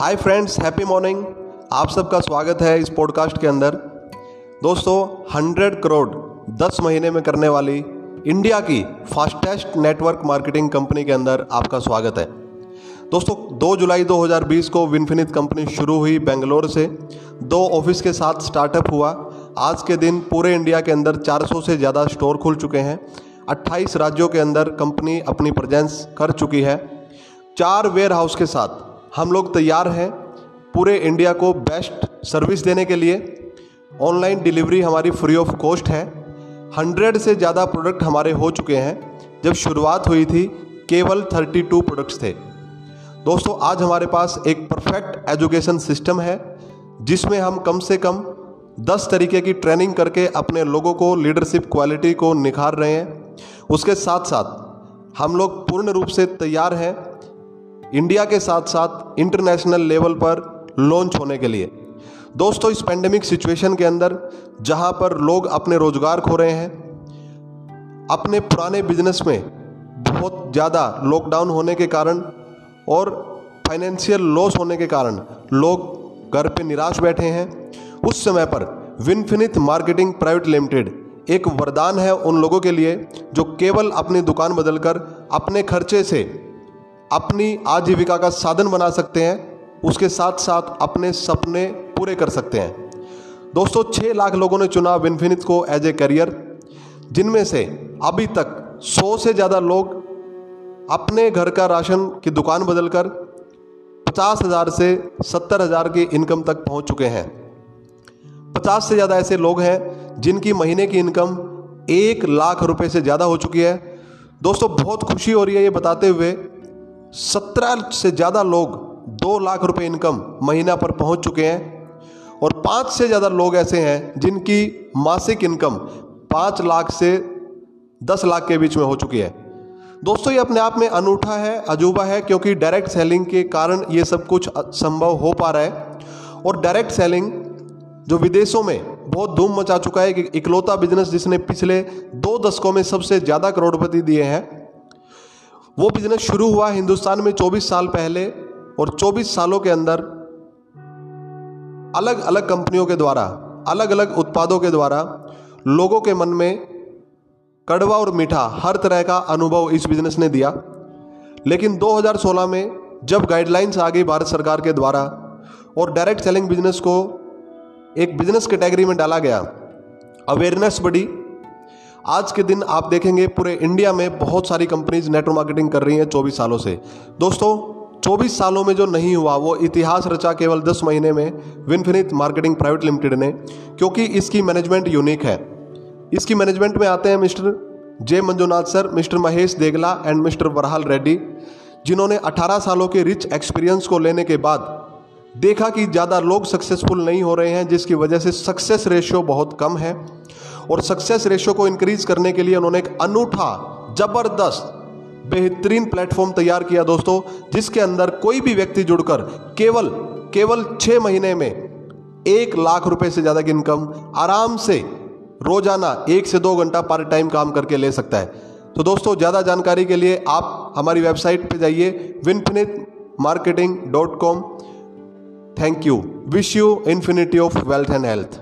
Hi friends happy morning आप सबका स्वागत है इस पॉडकास्ट के अंदर। दोस्तों 100 करोड़ 10 महीने में करने वाली इंडिया की फास्टेस्ट नेटवर्क मार्केटिंग कंपनी के अंदर आपका स्वागत है। दोस्तों 2 जुलाई 2020 को विनफिनित कंपनी शुरू हुई बेंगलोर से। दो ऑफ़िस के साथ स्टार्टअप हुआ। आज के दिन पूरे इंडिया के अंदर 400 से ज़्यादा स्टोर खुल चुके हैं। 28 राज्यों के अंदर कंपनी अपनी प्रेजेंस कर चुकी है। चार वेयर हाउस के साथ हम लोग तैयार हैं पूरे इंडिया को बेस्ट सर्विस देने के लिए। ऑनलाइन डिलीवरी हमारी फ्री ऑफ़ कॉस्ट है। हंड्रेड से ज़्यादा प्रोडक्ट हमारे हो चुके हैं। जब शुरुआत हुई थी, केवल थर्टी टू प्रोडक्ट्स थे। दोस्तों, आज हमारे पास एक परफेक्ट एजुकेशन सिस्टम है, जिसमें हम कम से कम दस तरीके की ट्रेनिंग करके अपने लोगों को लीडरशिप क्वालिटी को निखार रहे हैं। उसके साथ साथ हम लोग पूर्ण रूप से तैयार हैं। इंडिया के साथ साथ इंटरनेशनल लेवल पर लॉन्च होने के लिए। दोस्तों, इस पेंडेमिक सिचुएशन के अंदर, जहाँ पर लोग अपने रोज़गार खो रहे हैं, अपने पुराने बिज़नेस में बहुत ज़्यादा लॉकडाउन होने के कारण और फाइनेंशियल लॉस होने के कारण लोग घर पे निराश बैठे हैं। उस समय पर विनफिनिथ मार्केटिंग प्राइवेट लिमिटेड एक वरदान है उन लोगों के लिए जो केवल अपनी दुकान बदलकर अपने खर्चे से अपनी आजीविका का साधन बना सकते हैं, उसके साथ साथ अपने सपने पूरे कर सकते हैं। दोस्तों छः लाख लोगों ने चुना विनफिनित को एज ए करियर जिनमें से अभी तक सौ से ज़्यादा लोग अपने घर का राशन की दुकान बदलकर पचास हज़ार से सत्तर हज़ार की इनकम तक पहुँच चुके हैं। पचास से ज़्यादा ऐसे लोग हैं जिनकी महीने की इनकम एक लाख रुपए से ज़्यादा हो चुकी है। दोस्तों, बहुत खुशी हो रही है ये बताते हुए सत्रह से ज़्यादा लोग दो लाख रुपए इनकम महीना पर पहुँच चुके हैं और पाँच से ज़्यादा लोग ऐसे हैं जिनकी मासिक इनकम पाँच लाख से दस लाख के बीच में हो चुकी है। दोस्तों, ये अपने आप में अनूठा है, अजूबा है, क्योंकि डायरेक्ट सेलिंग के कारण ये सब कुछ संभव हो पा रहा है। और डायरेक्ट सेलिंग जो विदेशों में बहुत धूम मचा चुका है कि इकलौता बिज़नेस जिसने पिछले दो दशकों में सबसे ज़्यादा करोड़पति दिए हैं वो बिज़नेस शुरू हुआ हिंदुस्तान में 24 साल पहले और 24 सालों के अंदर अलग अलग कंपनियों के द्वारा, अलग अलग उत्पादों के द्वारा लोगों के मन में कड़वा और मीठा हर तरह का अनुभव इस बिज़नेस ने दिया। लेकिन 2016 में जब गाइडलाइंस आ गई भारत सरकार के द्वारा और डायरेक्ट सेलिंग बिज़नेस को एक बिज़नेस कैटेगरी में डाला गया अवेयरनेस बढ़ी आज के दिन आप देखेंगे पूरे इंडिया में बहुत सारी कंपनीज़ नेटवर्क मार्केटिंग कर रही हैं 24 सालों से। दोस्तों 24 सालों में जो नहीं हुआ, वो इतिहास रचा केवल 10 महीने में विनफिनित मार्केटिंग प्राइवेट लिमिटेड ने, क्योंकि इसकी मैनेजमेंट यूनिक है। इसकी मैनेजमेंट में आते हैं mister J Manjunath sir, mister Mahesh Degala and mister Varhal Reddy, जिन्होंने 18 सालों के रिच एक्सपीरियंस को लेने के बाद देखा कि ज़्यादा लोग सक्सेसफुल नहीं हो रहे हैं, जिसकी वजह से सक्सेस रेशियो बहुत कम है। और सक्सेस रेशो को इंक्रीज करने के लिए उन्होंने एक अनूठा, ज़बरदस्त, बेहतरीन प्लेटफॉर्म तैयार किया दोस्तों, जिसके अंदर कोई भी व्यक्ति जुड़कर केवल केवल छः महीने में एक लाख रुपए से ज़्यादा की इनकम आराम से रोज़ाना एक से दो घंटा पार्ट टाइम काम करके ले सकता है। तो दोस्तों, ज़्यादा जानकारी के लिए आप हमारी वेबसाइट पे जाइए Winfinite marketing dot com thank you wish you infinity of wealth and health